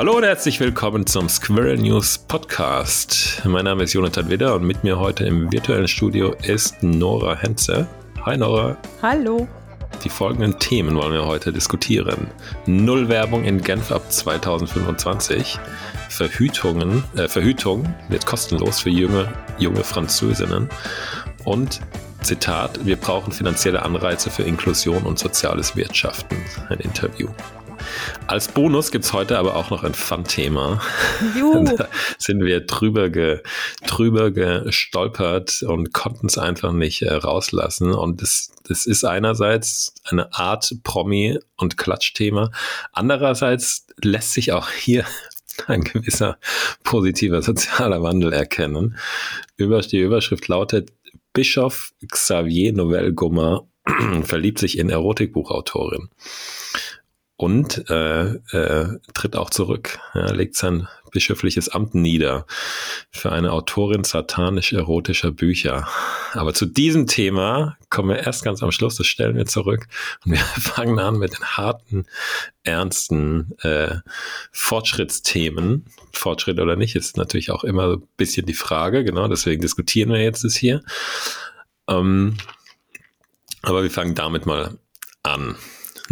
Hallo und herzlich willkommen zum Squirrel News Podcast. Mein Name ist Jonathan Widder und mit mir heute im virtuellen Studio ist Nora Henze. Hi Nora. Hallo. Die folgenden Themen wollen wir heute diskutieren. Nullwerbung in Genf ab 2025. Verhütungen, äh, Verhütung wird kostenlos für junge, junge Französinnen. Und Zitat, wir brauchen finanzielle Anreize für Inklusion und soziales Wirtschaften. Ein Interview. Als Bonus gibt es heute aber auch noch ein Fun-Thema. da sind wir drüber, ge, drüber gestolpert und konnten es einfach nicht äh, rauslassen. Und das, das ist einerseits eine Art Promi- und Klatschthema. Andererseits lässt sich auch hier ein gewisser positiver sozialer Wandel erkennen. Die Überschrift lautet Bischof Xavier Novell Gummer verliebt sich in Erotikbuchautorin und äh, äh, tritt auch zurück, ja, legt sein bischöfliches Amt nieder für eine Autorin satanisch-erotischer Bücher. Aber zu diesem Thema kommen wir erst ganz am Schluss, das stellen wir zurück und wir fangen an mit den harten, ernsten äh, Fortschrittsthemen. Fortschritt oder nicht, ist natürlich auch immer ein bisschen die Frage, genau, deswegen diskutieren wir jetzt das hier. Ähm, aber wir fangen damit mal an.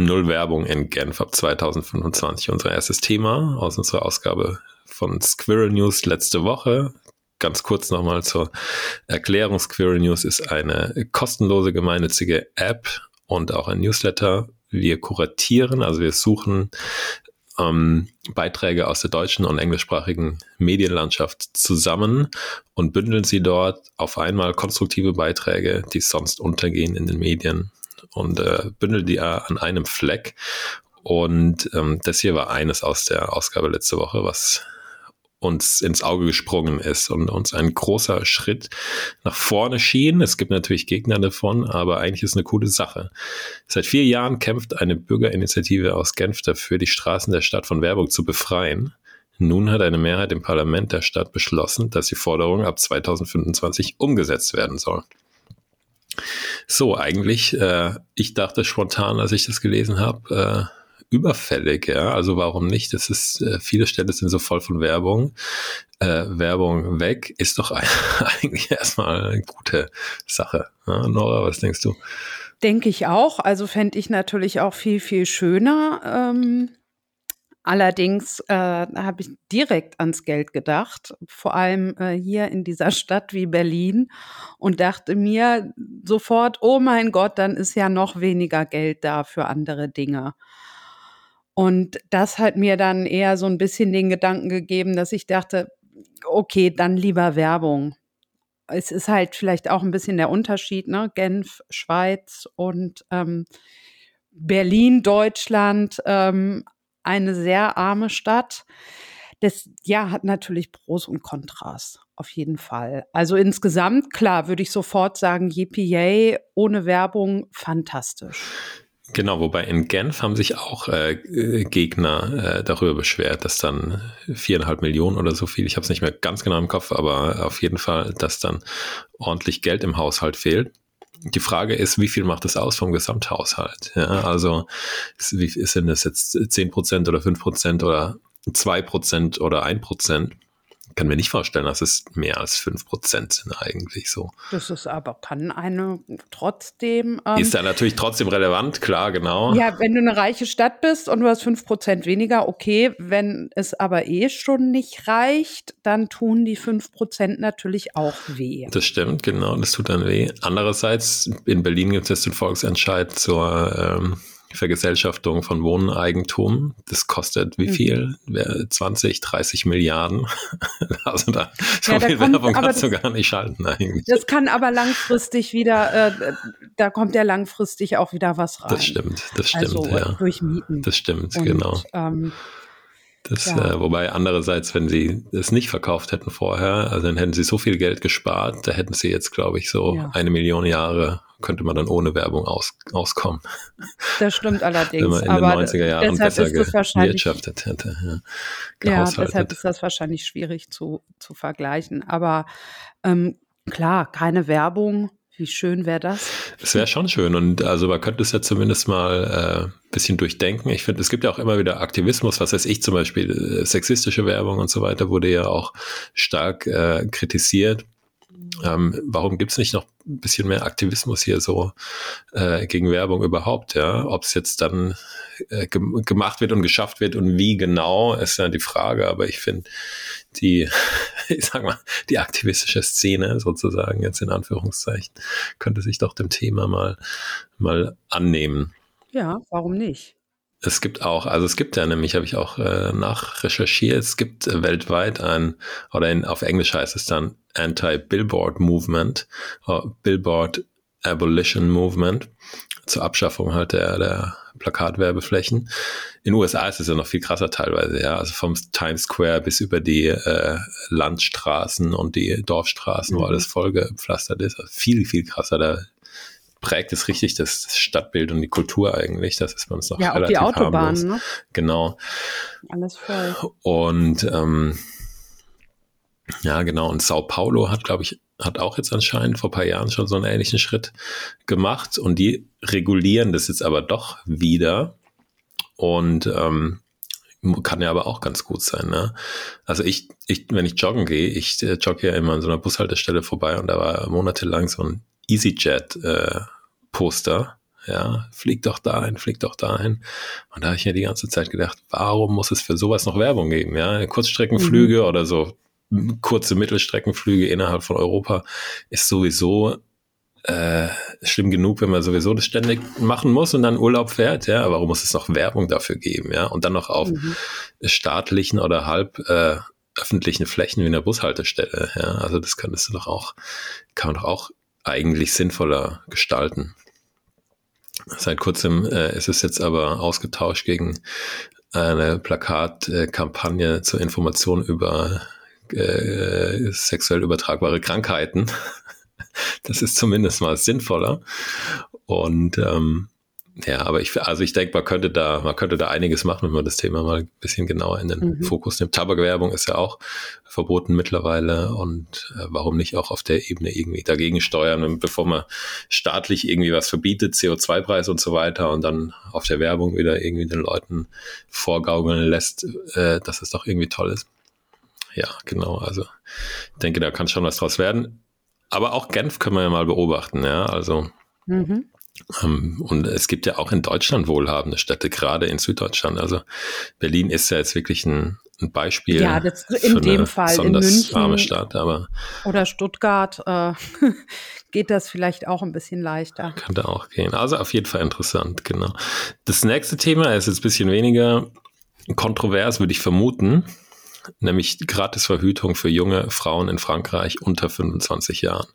Null Werbung in Genf ab 2025. Unser erstes Thema aus unserer Ausgabe von Squirrel News letzte Woche. Ganz kurz nochmal zur Erklärung. Squirrel News ist eine kostenlose gemeinnützige App und auch ein Newsletter. Wir kuratieren, also wir suchen ähm, Beiträge aus der deutschen und englischsprachigen Medienlandschaft zusammen und bündeln sie dort auf einmal konstruktive Beiträge, die sonst untergehen in den Medien und äh, bündelt die an einem Fleck. Und ähm, das hier war eines aus der Ausgabe letzte Woche, was uns ins Auge gesprungen ist und uns ein großer Schritt nach vorne schien. Es gibt natürlich Gegner davon, aber eigentlich ist es eine coole Sache. Seit vier Jahren kämpft eine Bürgerinitiative aus Genf dafür, die Straßen der Stadt von Werbung zu befreien. Nun hat eine Mehrheit im Parlament der Stadt beschlossen, dass die Forderung ab 2025 umgesetzt werden soll. So, eigentlich, äh, ich dachte spontan, als ich das gelesen habe, äh, überfällig, ja. Also warum nicht? Das ist, äh, viele Städte sind so voll von Werbung. Äh, Werbung weg ist doch eigentlich erstmal eine gute Sache. Ja, Nora, was denkst du? Denke ich auch. Also fände ich natürlich auch viel, viel schöner. Ähm Allerdings äh, habe ich direkt ans Geld gedacht, vor allem äh, hier in dieser Stadt wie Berlin und dachte mir sofort, oh mein Gott, dann ist ja noch weniger Geld da für andere Dinge. Und das hat mir dann eher so ein bisschen den Gedanken gegeben, dass ich dachte, okay, dann lieber Werbung. Es ist halt vielleicht auch ein bisschen der Unterschied, ne? Genf, Schweiz und ähm, Berlin, Deutschland. Ähm, eine sehr arme Stadt. Das ja hat natürlich Pros und Kontras, auf jeden Fall. Also insgesamt, klar, würde ich sofort sagen, Yippie ohne Werbung, fantastisch. Genau, wobei in Genf haben sich auch äh, Gegner äh, darüber beschwert, dass dann viereinhalb Millionen oder so viel, ich habe es nicht mehr ganz genau im Kopf, aber auf jeden Fall, dass dann ordentlich Geld im Haushalt fehlt die Frage ist, wie viel macht es aus vom Gesamthaushalt? Ja, also wie denn das jetzt 10% oder 5% oder 2% oder 1%? Kann mir nicht vorstellen, dass es mehr als 5% sind eigentlich so. Das ist aber, kann eine trotzdem. Ähm, ist ja natürlich trotzdem relevant, klar, genau. Ja, wenn du eine reiche Stadt bist und du hast 5% weniger, okay. Wenn es aber eh schon nicht reicht, dann tun die 5% natürlich auch weh. Das stimmt, genau, das tut dann weh. Andererseits, in Berlin gibt es jetzt den Volksentscheid zur ähm, Vergesellschaftung von Wohneigentum. Das kostet wie mhm. viel? Mhm. 20, 30 Milliarden. also da, so ja, da viel kommt, Werbung kannst du gar nicht schalten eigentlich. Das kann aber langfristig wieder, äh, da kommt ja langfristig auch wieder was rein. Das stimmt, das stimmt, also, ja. Durch Mieten. Das stimmt, Und, genau. Ähm, das, ja. äh, wobei andererseits, wenn sie es nicht verkauft hätten vorher, also dann hätten sie so viel Geld gespart, da hätten sie jetzt, glaube ich, so ja. eine Million Jahre könnte man dann ohne Werbung aus, auskommen. Das stimmt allerdings. Wenn man in aber den 90er Jahren besser gewirtschaftet hätte. Ja, ja deshalb ist das wahrscheinlich schwierig zu, zu vergleichen. Aber ähm, klar, keine Werbung Wie schön wäre das? Es wäre schon schön und also man könnte es ja zumindest mal ein äh, bisschen durchdenken. Ich finde, es gibt ja auch immer wieder Aktivismus, was weiß ich zum Beispiel, äh, sexistische Werbung und so weiter wurde ja auch stark äh, kritisiert. Ähm, warum gibt es nicht noch ein bisschen mehr Aktivismus hier so äh, gegen Werbung überhaupt? Ja, ob es jetzt dann äh, ge gemacht wird und geschafft wird und wie genau ist ja die Frage. Aber ich finde die, ich sag mal, die aktivistische Szene sozusagen jetzt in Anführungszeichen könnte sich doch dem Thema mal mal annehmen. Ja, warum nicht? Es gibt auch, also es gibt ja nämlich, habe ich auch äh, nachrecherchiert, es gibt äh, weltweit ein, oder in, auf Englisch heißt es dann Anti-Billboard Movement, Billboard Abolition Movement, zur Abschaffung halt der, der Plakatwerbeflächen. In den USA ist es ja noch viel krasser teilweise, ja, also vom Times Square bis über die äh, Landstraßen und die Dorfstraßen, mhm. wo alles vollgepflastert ist. Also viel, viel krasser. Da prägt es richtig das, Stadtbild und die Kultur eigentlich. Das ist man es noch ja, relativ auch die Autobahnen, ne? Genau. Alles voll. Und ähm, ja, genau. Und Sao Paulo hat, glaube ich, hat auch jetzt anscheinend vor ein paar Jahren schon so einen ähnlichen Schritt gemacht und die regulieren das jetzt aber doch wieder. Und ähm, kann ja aber auch ganz gut sein. Ne? Also ich, ich, wenn ich joggen gehe, ich äh, jogge ja immer an so einer Bushaltestelle vorbei und da war monatelang so ein EasyJet-Poster. Äh, ja, flieg doch dahin, flieg doch dahin. Und da habe ich mir die ganze Zeit gedacht, warum muss es für sowas noch Werbung geben? Ja, Kurzstreckenflüge mhm. oder so kurze Mittelstreckenflüge innerhalb von Europa ist sowieso äh, schlimm genug, wenn man sowieso das ständig machen muss und dann Urlaub fährt, ja, warum muss es noch Werbung dafür geben, ja, und dann noch auf mhm. staatlichen oder halb äh, öffentlichen Flächen wie einer Bushaltestelle, ja, also das könntest du doch auch, kann man doch auch eigentlich sinnvoller gestalten. Seit kurzem äh, ist es jetzt aber ausgetauscht gegen eine Plakatkampagne zur Information über äh, sexuell übertragbare Krankheiten. Das ist zumindest mal sinnvoller. Und ähm, ja, aber ich, also ich denke, man könnte da, man könnte da einiges machen, wenn man das Thema mal ein bisschen genauer in den mhm. Fokus nimmt. Tabakwerbung ist ja auch verboten mittlerweile und äh, warum nicht auch auf der Ebene irgendwie dagegen steuern, und bevor man staatlich irgendwie was verbietet, CO2-Preis und so weiter und dann auf der Werbung wieder irgendwie den Leuten vorgaukeln lässt, äh, dass es doch irgendwie toll ist. Ja, genau, also ich denke, da kann schon was draus werden. Aber auch Genf können wir ja mal beobachten, ja, also mhm. Ähm, und es gibt ja auch in Deutschland wohlhabende Städte, gerade in Süddeutschland. Also Berlin ist ja jetzt wirklich ein, ein Beispiel. Ja, das in dem Fall in München arme Stadt, aber oder Stuttgart äh, geht das vielleicht auch ein bisschen leichter. Könnte auch gehen. Also auf jeden Fall interessant, genau. Das nächste Thema ist jetzt ein bisschen weniger kontrovers, würde ich vermuten, nämlich Gratisverhütung für junge Frauen in Frankreich unter 25 Jahren.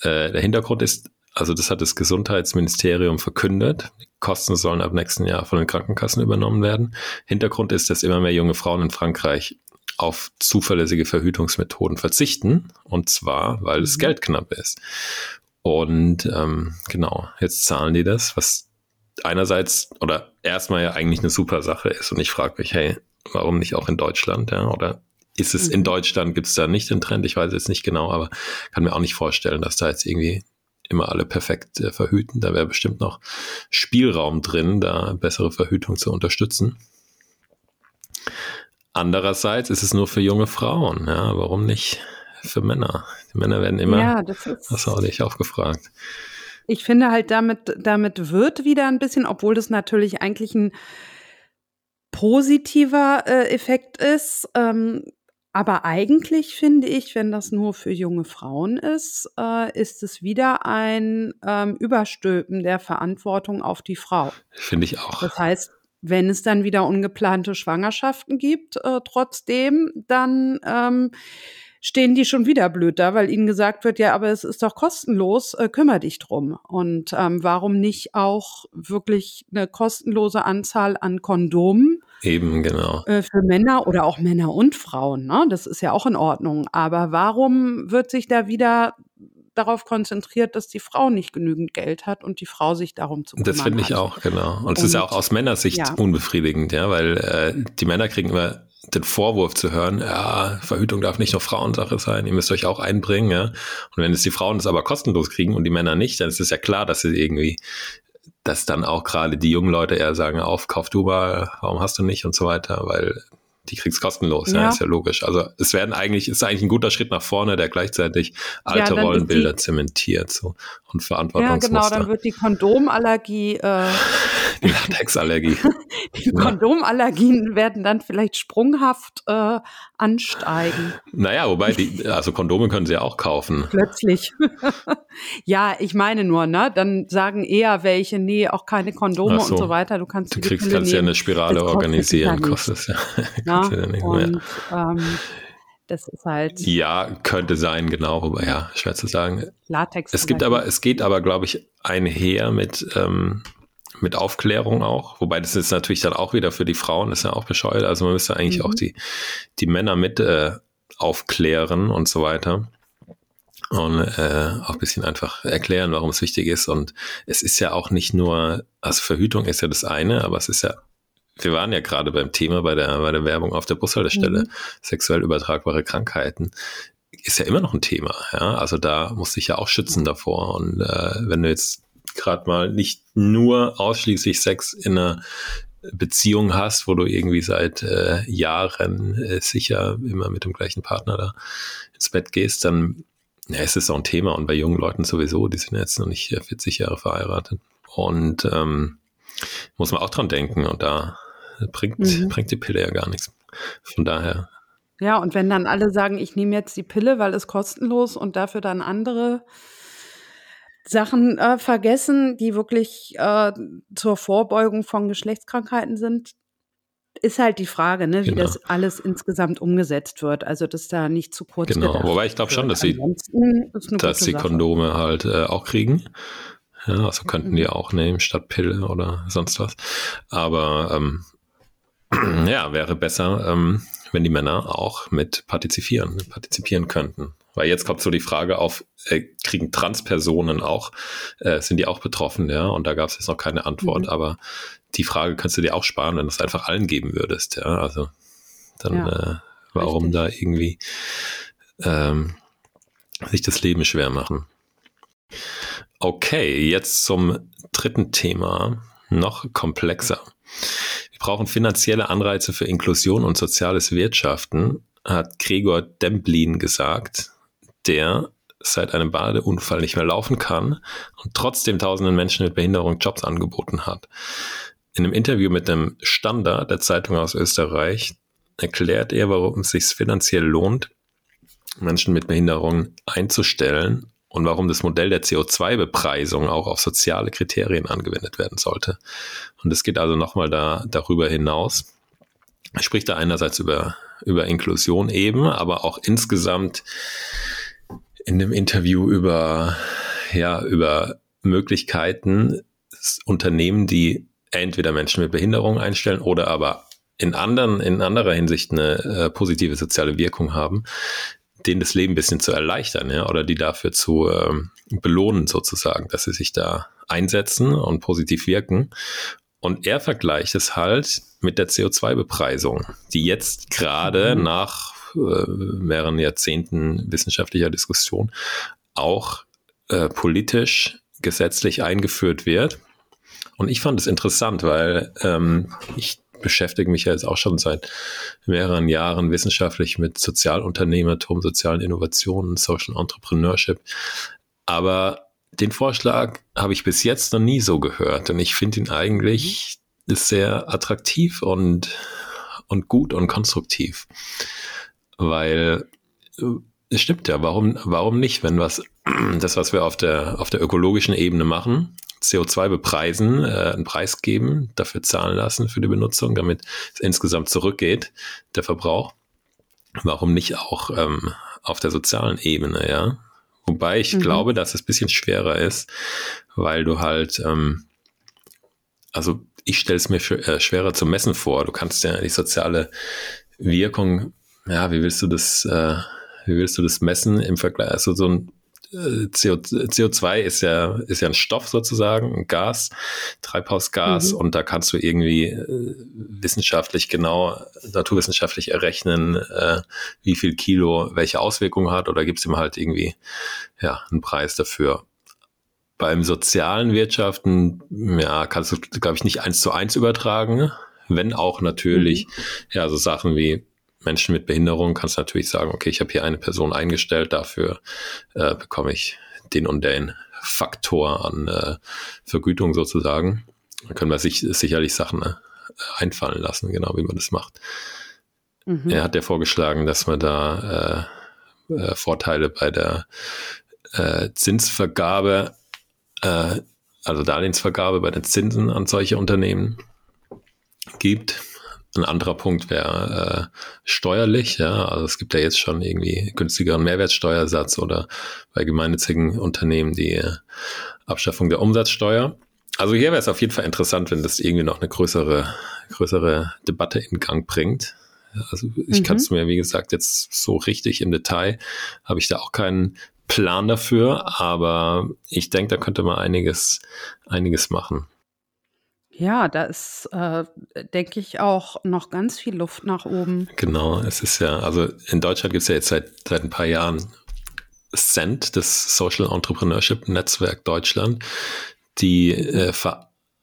Äh, der Hintergrund ist also das hat das Gesundheitsministerium verkündet. Die Kosten sollen ab nächsten Jahr von den Krankenkassen übernommen werden. Hintergrund ist, dass immer mehr junge Frauen in Frankreich auf zuverlässige Verhütungsmethoden verzichten. Und zwar, weil das mhm. Geld knapp ist. Und ähm, genau, jetzt zahlen die das, was einerseits oder erstmal ja eigentlich eine super Sache ist. Und ich frage mich, hey, warum nicht auch in Deutschland? Ja? Oder ist es in mhm. Deutschland, gibt es da nicht den Trend? Ich weiß jetzt nicht genau, aber kann mir auch nicht vorstellen, dass da jetzt irgendwie immer alle perfekt äh, verhüten. Da wäre bestimmt noch Spielraum drin, da bessere Verhütung zu unterstützen. Andererseits ist es nur für junge Frauen. Ja, warum nicht für Männer? Die Männer werden immer, ja, das ist, hast du auch nicht aufgefragt. Ich finde halt, damit, damit wird wieder ein bisschen, obwohl das natürlich eigentlich ein positiver äh, Effekt ist, ähm, aber eigentlich finde ich, wenn das nur für junge Frauen ist, äh, ist es wieder ein ähm, Überstülpen der Verantwortung auf die Frau. Finde ich auch. Das heißt, wenn es dann wieder ungeplante Schwangerschaften gibt, äh, trotzdem, dann ähm, stehen die schon wieder blöd da, weil ihnen gesagt wird, ja, aber es ist doch kostenlos, äh, kümmere dich drum. Und ähm, warum nicht auch wirklich eine kostenlose Anzahl an Kondomen Eben, genau. Äh, für Männer oder auch Männer und Frauen, ne? Das ist ja auch in Ordnung. Aber warum wird sich da wieder darauf konzentriert, dass die Frau nicht genügend Geld hat und die Frau sich darum zu kümmern Das finde ich hat. auch, genau. Und es ist ja auch aus Männersicht ja. unbefriedigend, ja, weil äh, die Männer kriegen immer den Vorwurf zu hören, ja, Verhütung darf nicht nur Frauensache sein, ihr müsst euch auch einbringen, ja. Und wenn es die Frauen das aber kostenlos kriegen und die Männer nicht, dann ist es ja klar, dass sie irgendwie, dass dann auch gerade die jungen Leute eher sagen, auf, kauf du mal, warum hast du nicht und so weiter, weil die kriegst kostenlos, ja. ja. ist ja logisch. Also es werden eigentlich, ist eigentlich ein guter Schritt nach vorne, der gleichzeitig alte ja, Rollenbilder die, zementiert so und Verantwortungsmuster. Ja, genau, dann wird die Kondomallergie äh, die Latexallergie. die Kondomallergien werden dann vielleicht sprunghaft äh, ansteigen. Naja, wobei, die, also Kondome können sie ja auch kaufen. Plötzlich. ja, ich meine nur, ne? Dann sagen eher welche, nee, auch keine Kondome so. und so weiter. Du kannst, du kriegst, kannst ja eine Spirale das organisieren, kostet es ja. ja, ja nicht und, ähm, das ist halt. Ja, könnte sein, genau, aber ja, schwer zu sagen. Latex. Es gibt aber, es geht aber, glaube ich, einher mit, ähm, mit Aufklärung auch, wobei das ist natürlich dann auch wieder für die Frauen, ist ja auch bescheuert. Also man müsste eigentlich mhm. auch die, die Männer mit äh, aufklären und so weiter. Und äh, auch ein bisschen einfach erklären, warum es wichtig ist. Und es ist ja auch nicht nur, also Verhütung ist ja das eine, aber es ist ja, wir waren ja gerade beim Thema bei der, bei der Werbung auf der Bushaltestelle, mhm. sexuell übertragbare Krankheiten ist ja immer noch ein Thema. Ja? Also da muss ich ja auch schützen davor. Und äh, wenn du jetzt gerade mal nicht nur ausschließlich Sex in einer Beziehung hast, wo du irgendwie seit äh, Jahren äh, sicher immer mit dem gleichen Partner da ins Bett gehst, dann ja, ist es auch ein Thema. Und bei jungen Leuten sowieso, die sind jetzt noch nicht 40 Jahre verheiratet. Und ähm, muss man auch dran denken. Und da bringt, mhm. bringt die Pille ja gar nichts. Von daher. Ja, und wenn dann alle sagen, ich nehme jetzt die Pille, weil es kostenlos und dafür dann andere Sachen äh, vergessen, die wirklich äh, zur Vorbeugung von Geschlechtskrankheiten sind, ist halt die Frage, ne, wie genau. das alles insgesamt umgesetzt wird. Also, dass da nicht zu kurz Genau, wobei ich glaube schon, dass sie, dass sie Kondome halt äh, auch kriegen. Ja, also könnten mhm. die auch nehmen statt Pille oder sonst was. Aber ähm, ja, wäre besser, ähm, wenn die Männer auch mit partizipieren, partizipieren könnten. Weil jetzt kommt so die Frage auf, äh, kriegen Transpersonen auch, äh, sind die auch betroffen, ja? Und da gab es jetzt noch keine Antwort, mhm. aber die Frage kannst du dir auch sparen, wenn du es einfach allen geben würdest, ja. Also dann ja, äh, warum richtig. da irgendwie ähm, sich das Leben schwer machen. Okay, jetzt zum dritten Thema, noch komplexer. Brauchen finanzielle Anreize für Inklusion und soziales Wirtschaften, hat Gregor Demblin gesagt der seit einem Badeunfall nicht mehr laufen kann und trotzdem tausenden Menschen mit Behinderung Jobs angeboten hat. In einem Interview mit dem Standard der Zeitung aus Österreich erklärt er, warum es sich finanziell lohnt, Menschen mit Behinderung einzustellen und warum das Modell der CO2-Bepreisung auch auf soziale Kriterien angewendet werden sollte. Und es geht also nochmal da, darüber hinaus. Er spricht da einerseits über, über Inklusion eben, aber auch insgesamt in dem Interview über, ja, über Möglichkeiten, Unternehmen, die entweder Menschen mit Behinderung einstellen oder aber in anderen, in anderer Hinsicht eine äh, positive soziale Wirkung haben, denen das Leben ein bisschen zu erleichtern, ja, oder die dafür zu ähm, belohnen sozusagen, dass sie sich da einsetzen und positiv wirken. Und er vergleicht es halt mit der CO2-Bepreisung, die jetzt gerade mhm. nach äh, mehreren Jahrzehnten wissenschaftlicher Diskussion auch äh, politisch gesetzlich eingeführt wird. Und ich fand es interessant, weil ähm, ich beschäftige mich ja jetzt auch schon seit mehreren Jahren wissenschaftlich mit Sozialunternehmertum, sozialen Innovationen, Social Entrepreneurship. Aber den Vorschlag habe ich bis jetzt noch nie so gehört und ich finde ihn eigentlich sehr attraktiv und, und gut und konstruktiv weil äh, es stimmt ja, warum, warum nicht, wenn was, das, was wir auf der, auf der ökologischen Ebene machen, CO2 bepreisen, äh, einen Preis geben, dafür zahlen lassen für die Benutzung, damit es insgesamt zurückgeht, der Verbrauch. Warum nicht auch ähm, auf der sozialen Ebene, ja? Wobei ich mhm. glaube, dass es ein bisschen schwerer ist, weil du halt, ähm, also ich stelle es mir für, äh, schwerer zu messen vor. Du kannst ja die soziale Wirkung ja, wie willst du das, äh, wie willst du das messen im Vergleich? Also so ein CO, CO2 ist ja, ist ja ein Stoff sozusagen, ein Gas, Treibhausgas mhm. und da kannst du irgendwie äh, wissenschaftlich genau, naturwissenschaftlich errechnen, äh, wie viel Kilo welche Auswirkungen hat oder gibt es ihm halt irgendwie ja, einen Preis dafür. Beim sozialen Wirtschaften, ja, kannst du, glaube ich, nicht eins zu eins übertragen, wenn auch natürlich, mhm. ja, so Sachen wie Menschen mit Behinderung kannst du natürlich sagen, okay, ich habe hier eine Person eingestellt, dafür äh, bekomme ich den und den Faktor an äh, Vergütung sozusagen. Da können wir sich sicherlich Sachen äh, einfallen lassen, genau wie man das macht. Mhm. Er hat ja vorgeschlagen, dass man da äh, äh, Vorteile bei der äh, Zinsvergabe, also Darlehensvergabe bei den Zinsen an solche Unternehmen gibt. Ein anderer Punkt wäre äh, steuerlich, ja. Also es gibt ja jetzt schon irgendwie günstigeren Mehrwertsteuersatz oder bei gemeinnützigen Unternehmen die äh, Abschaffung der Umsatzsteuer. Also hier wäre es auf jeden Fall interessant, wenn das irgendwie noch eine größere, größere Debatte in Gang bringt. Also ich mhm. kann es mir, wie gesagt, jetzt so richtig im Detail habe ich da auch keinen Plan dafür, aber ich denke, da könnte man einiges, einiges machen. Ja, da ist, äh, denke ich, auch noch ganz viel Luft nach oben. Genau, es ist ja, also in Deutschland gibt es ja jetzt seit, seit ein paar Jahren CENT, das Social Entrepreneurship Netzwerk Deutschland, die äh,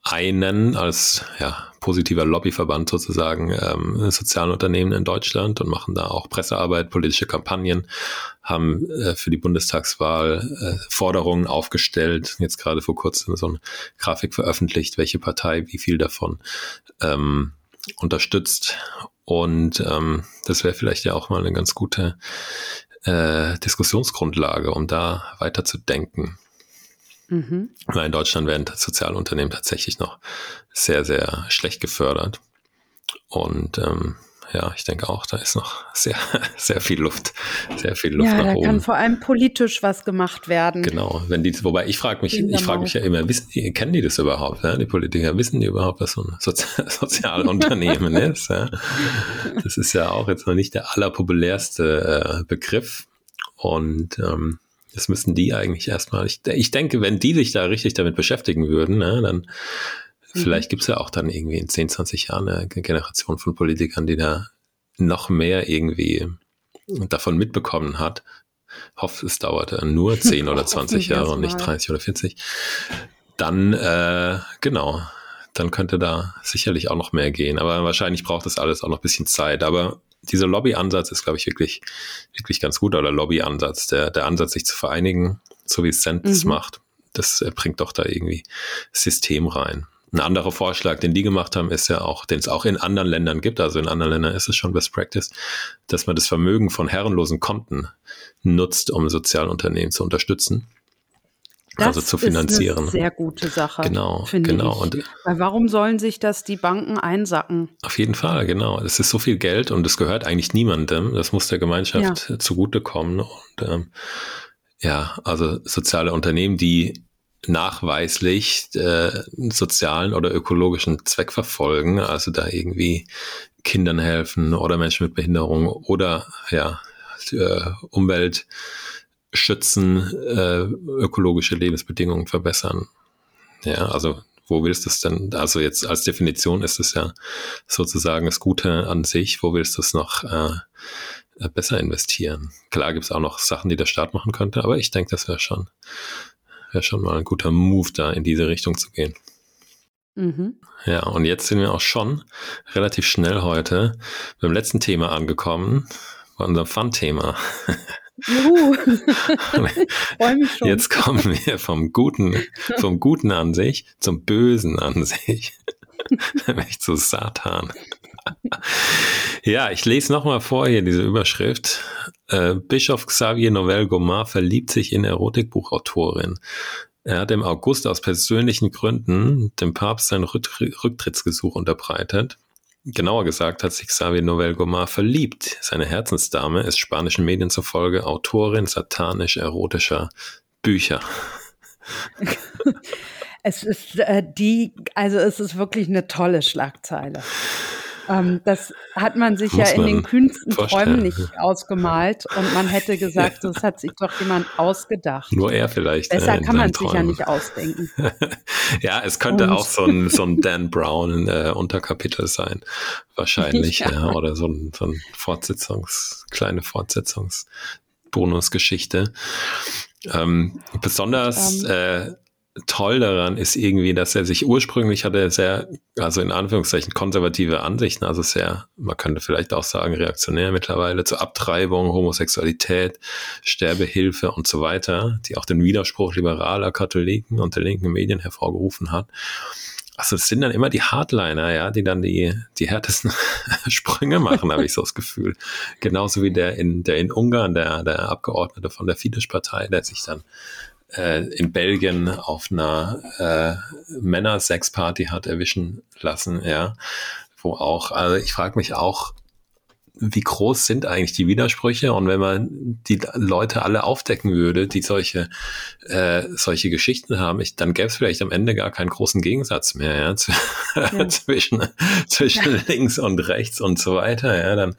vereinen als ja, positiver Lobbyverband sozusagen ähm, sozialen Unternehmen in Deutschland und machen da auch Pressearbeit, politische Kampagnen, haben äh, für die Bundestagswahl äh, Forderungen aufgestellt, jetzt gerade vor kurzem so eine Grafik veröffentlicht, welche Partei wie viel davon ähm, unterstützt. Und ähm, das wäre vielleicht ja auch mal eine ganz gute äh, Diskussionsgrundlage, um da weiterzudenken. Mhm. Weil in Deutschland werden Sozialunternehmen tatsächlich noch sehr, sehr schlecht gefördert. Und ähm, ja, ich denke auch, da ist noch sehr, sehr viel Luft, sehr viel Luft ja, nach da oben. kann vor allem politisch was gemacht werden. Genau, wenn die, wobei ich frage mich, ich frage mich ja immer, wissen die, kennen die das überhaupt? Ja? Die Politiker wissen die überhaupt, was so ein Sozi Sozialunternehmen ist? Ja? Das ist ja auch jetzt noch nicht der allerpopulärste äh, Begriff. Und ähm, das müssen die eigentlich erstmal. Ich, ich denke, wenn die sich da richtig damit beschäftigen würden, ne, dann mhm. vielleicht gibt es ja auch dann irgendwie in 10, 20 Jahren eine Generation von Politikern, die da noch mehr irgendwie davon mitbekommen hat. Ich hoffe, es dauert nur 10 oder 20 Jahre und nicht 30 oder 40. Dann, äh, genau, dann könnte da sicherlich auch noch mehr gehen. Aber wahrscheinlich braucht das alles auch noch ein bisschen Zeit. Aber dieser Lobbyansatz ist, glaube ich, wirklich, wirklich ganz gut. Oder Lobbyansatz, der, der Ansatz, sich zu vereinigen, so wie Cent es mhm. macht, das äh, bringt doch da irgendwie System rein. Ein anderer Vorschlag, den die gemacht haben, ist ja auch, den es auch in anderen Ländern gibt, also in anderen Ländern ist es schon Best Practice, dass man das Vermögen von herrenlosen Konten nutzt, um Sozialunternehmen zu unterstützen. Das also zu finanzieren. Ist eine sehr gute Sache. Genau, genau. Ich. Und Weil warum sollen sich das die Banken einsacken? Auf jeden Fall, genau. Es ist so viel Geld und es gehört eigentlich niemandem. Das muss der Gemeinschaft ja. zugutekommen. Und ähm, ja, also soziale Unternehmen, die nachweislich äh, sozialen oder ökologischen Zweck verfolgen, also da irgendwie Kindern helfen oder Menschen mit Behinderung oder ja äh, Umwelt schützen, äh, ökologische Lebensbedingungen verbessern. Ja, also wo willst du es denn? Also jetzt als Definition ist es ja sozusagen das Gute an sich. Wo willst du es noch äh, besser investieren? Klar gibt es auch noch Sachen, die der Staat machen könnte, aber ich denke, das wäre schon, wäre schon mal ein guter Move, da in diese Richtung zu gehen. Mhm. Ja, und jetzt sind wir auch schon relativ schnell heute beim letzten Thema angekommen, bei unserem Fun-Thema. Juhu. Freue mich schon. Jetzt kommen wir vom Guten, vom Guten an sich zum Bösen an sich. Nämlich zu Satan. ja, ich lese nochmal vor hier diese Überschrift. Äh, Bischof Xavier Novel Gomar verliebt sich in Erotikbuchautorin. Er hat im August aus persönlichen Gründen dem Papst sein Rücktrittsgesuch unterbreitet. Genauer gesagt hat sich Xavier Novel Gomar verliebt. Seine Herzensdame ist spanischen Medien zufolge Autorin satanisch-erotischer Bücher. es ist äh, die, also es ist wirklich eine tolle Schlagzeile. Ähm, das hat man sich Muss ja in den kühnsten Träumen nicht ausgemalt und man hätte gesagt, das hat sich doch jemand ausgedacht. Nur er vielleicht. Besser äh, kann man sich ja nicht ausdenken. ja, es könnte und. auch so ein, so ein Dan Brown äh, Unterkapitel sein, wahrscheinlich, ja. ja. oder so ein, so ein Fortsetzungs, kleine Fortsetzungsbonusgeschichte. Ähm, besonders. Ähm. äh, toll daran ist irgendwie, dass er sich ursprünglich hatte sehr, also in Anführungszeichen konservative Ansichten, also sehr, man könnte vielleicht auch sagen, reaktionär mittlerweile zur Abtreibung, Homosexualität, Sterbehilfe und so weiter, die auch den Widerspruch liberaler Katholiken und der linken Medien hervorgerufen hat. Also es sind dann immer die Hardliner, ja, die dann die, die härtesten Sprünge machen, habe ich so das Gefühl. Genauso wie der in, der in Ungarn, der, der Abgeordnete von der Fidesz-Partei, der sich dann äh, in Belgien auf einer äh, Männer-Sex-Party hat erwischen lassen, ja, wo auch, also ich frage mich auch, wie groß sind eigentlich die Widersprüche und wenn man die Leute alle aufdecken würde, die solche äh, solche Geschichten haben, ich, dann gäbe es vielleicht am Ende gar keinen großen Gegensatz mehr ja, zu, ja. zwischen zwischen ja. links und rechts und so weiter. Ja, dann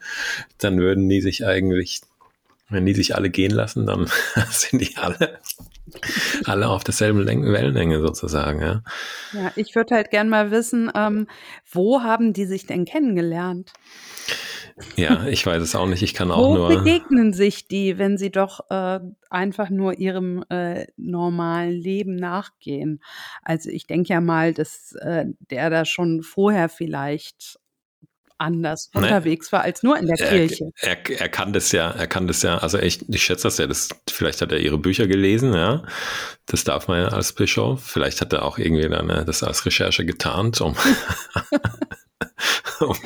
dann würden die sich eigentlich, wenn die sich alle gehen lassen, dann sind die alle alle auf derselben Wellenlänge sozusagen, ja. Ja, ich würde halt gern mal wissen, ähm, wo haben die sich denn kennengelernt? Ja, ich weiß es auch nicht. Ich kann auch Wo nur. Wo begegnen sich die, wenn sie doch äh, einfach nur ihrem äh, normalen Leben nachgehen? Also ich denke ja mal, dass äh, der da schon vorher vielleicht anders ne? unterwegs war als nur in der er, Kirche. Er, er, kann das ja, er kann das ja, also ich, ich schätze das ja, das, vielleicht hat er ihre Bücher gelesen, ja. Das darf man ja als Bischof. Vielleicht hat er auch irgendwie dann äh, das als Recherche getarnt, um, um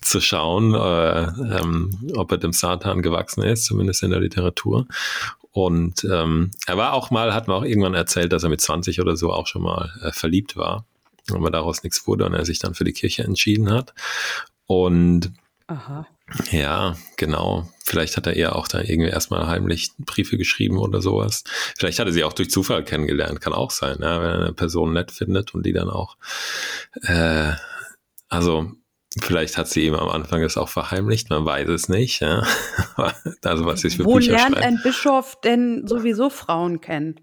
zu schauen, äh, ähm, ob er dem Satan gewachsen ist, zumindest in der Literatur. Und ähm, er war auch mal, hat mir auch irgendwann erzählt, dass er mit 20 oder so auch schon mal äh, verliebt war aber daraus nichts wurde und er sich dann für die Kirche entschieden hat. Und Aha. ja, genau. Vielleicht hat er ihr auch da irgendwie erstmal heimlich Briefe geschrieben oder sowas. Vielleicht hat er sie auch durch Zufall kennengelernt, kann auch sein, ja, wenn er eine Person nett findet und die dann auch, äh, also Vielleicht hat sie ihm am Anfang das auch verheimlicht, man weiß es nicht. Ja. Also was ich für Wo Bücher lernt schreibe. ein Bischof denn sowieso Frauen kennen?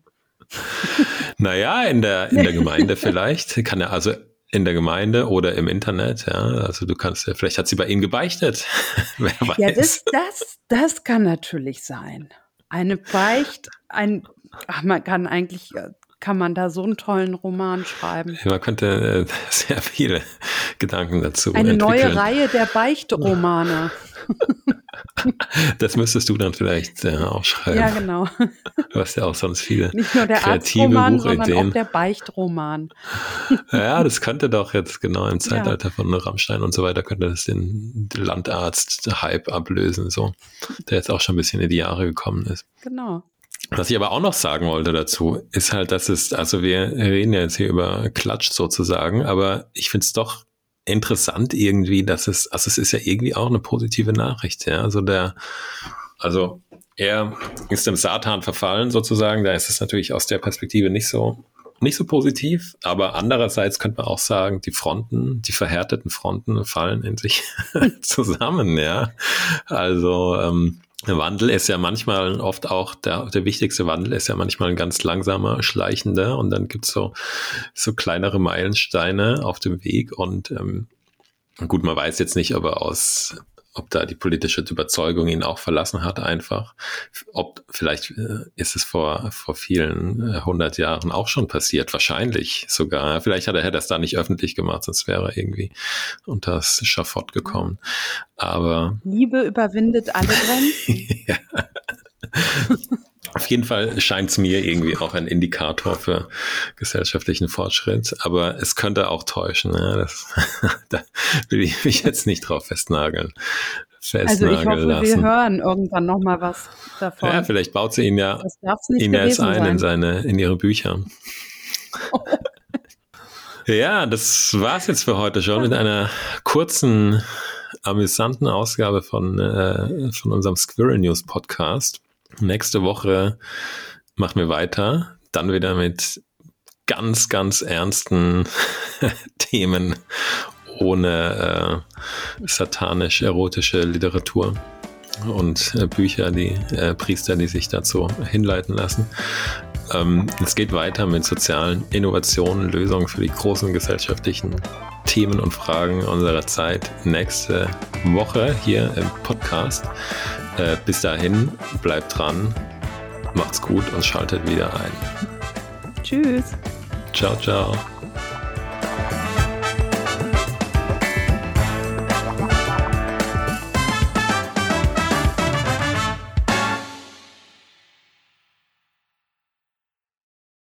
Naja, in der, in der Gemeinde vielleicht. Kann er also in der Gemeinde oder im Internet, ja. Also du kannst ja, vielleicht hat sie bei Ihnen gebeichtet. Wer weiß. Ja, das, das, das kann natürlich sein. Eine Beicht, ein, ach, man kann eigentlich, kann man da so einen tollen Roman schreiben. Man könnte äh, sehr viele Gedanken dazu Eine entwickeln. neue Reihe der Beichtromane. Das müsstest du dann vielleicht äh, auch schreiben. Ja, genau. Du hast ja auch sonst viele Nicht nur der kreative Arztroman, sondern auch der Beichtroman. Ja, das könnte doch jetzt genau im Zeitalter ja. von Rammstein und so weiter, könnte das den Landarzt-Hype ablösen, so, der jetzt auch schon ein bisschen in die Jahre gekommen ist. Genau. Was ich aber auch noch sagen wollte dazu, ist halt, dass es, also wir reden ja jetzt hier über Klatsch sozusagen, aber ich finde es doch interessant irgendwie, dass es, also es ist ja irgendwie auch eine positive Nachricht, ja. Also der, also er ist dem Satan verfallen sozusagen, da ist es natürlich aus der Perspektive nicht so, nicht so positiv, aber andererseits könnte man auch sagen, die Fronten, die verhärteten Fronten fallen in sich zusammen, ja. Also, ähm, Wandel ist ja manchmal oft auch, der, der wichtigste Wandel ist ja manchmal ein ganz langsamer, schleichender und dann gibt's so, so kleinere Meilensteine auf dem Weg und ähm, gut, man weiß jetzt nicht, ob er aus ob da die politische Überzeugung ihn auch verlassen hat einfach. Ob vielleicht äh, ist es vor, vor vielen äh, hundert Jahren auch schon passiert, wahrscheinlich sogar. Vielleicht hat er, es da nicht öffentlich gemacht, sonst wäre er irgendwie unter das Schafott gekommen. Aber. Liebe überwindet alle Grenzen. ja. Auf jeden Fall scheint es mir irgendwie auch ein Indikator für gesellschaftlichen Fortschritt, aber es könnte auch täuschen. Ja, das, da will ich mich jetzt nicht drauf festnageln. Also ich hoffe, lassen. wir hören irgendwann noch mal was davon. Ja, vielleicht baut sie ihn ja, ihn ja jetzt ein in seine, in ihre Bücher. ja, das war's jetzt für heute schon mit einer kurzen, amüsanten Ausgabe von, äh, von unserem Squirrel News Podcast. Nächste Woche machen wir weiter, dann wieder mit ganz, ganz ernsten Themen ohne äh, satanisch-erotische Literatur und äh, Bücher, die äh, Priester, die sich dazu hinleiten lassen. Ähm, es geht weiter mit sozialen Innovationen, Lösungen für die großen gesellschaftlichen Themen und Fragen unserer Zeit nächste Woche hier im Podcast. Äh, bis dahin, bleibt dran, macht's gut und schaltet wieder ein. Tschüss. Ciao, ciao.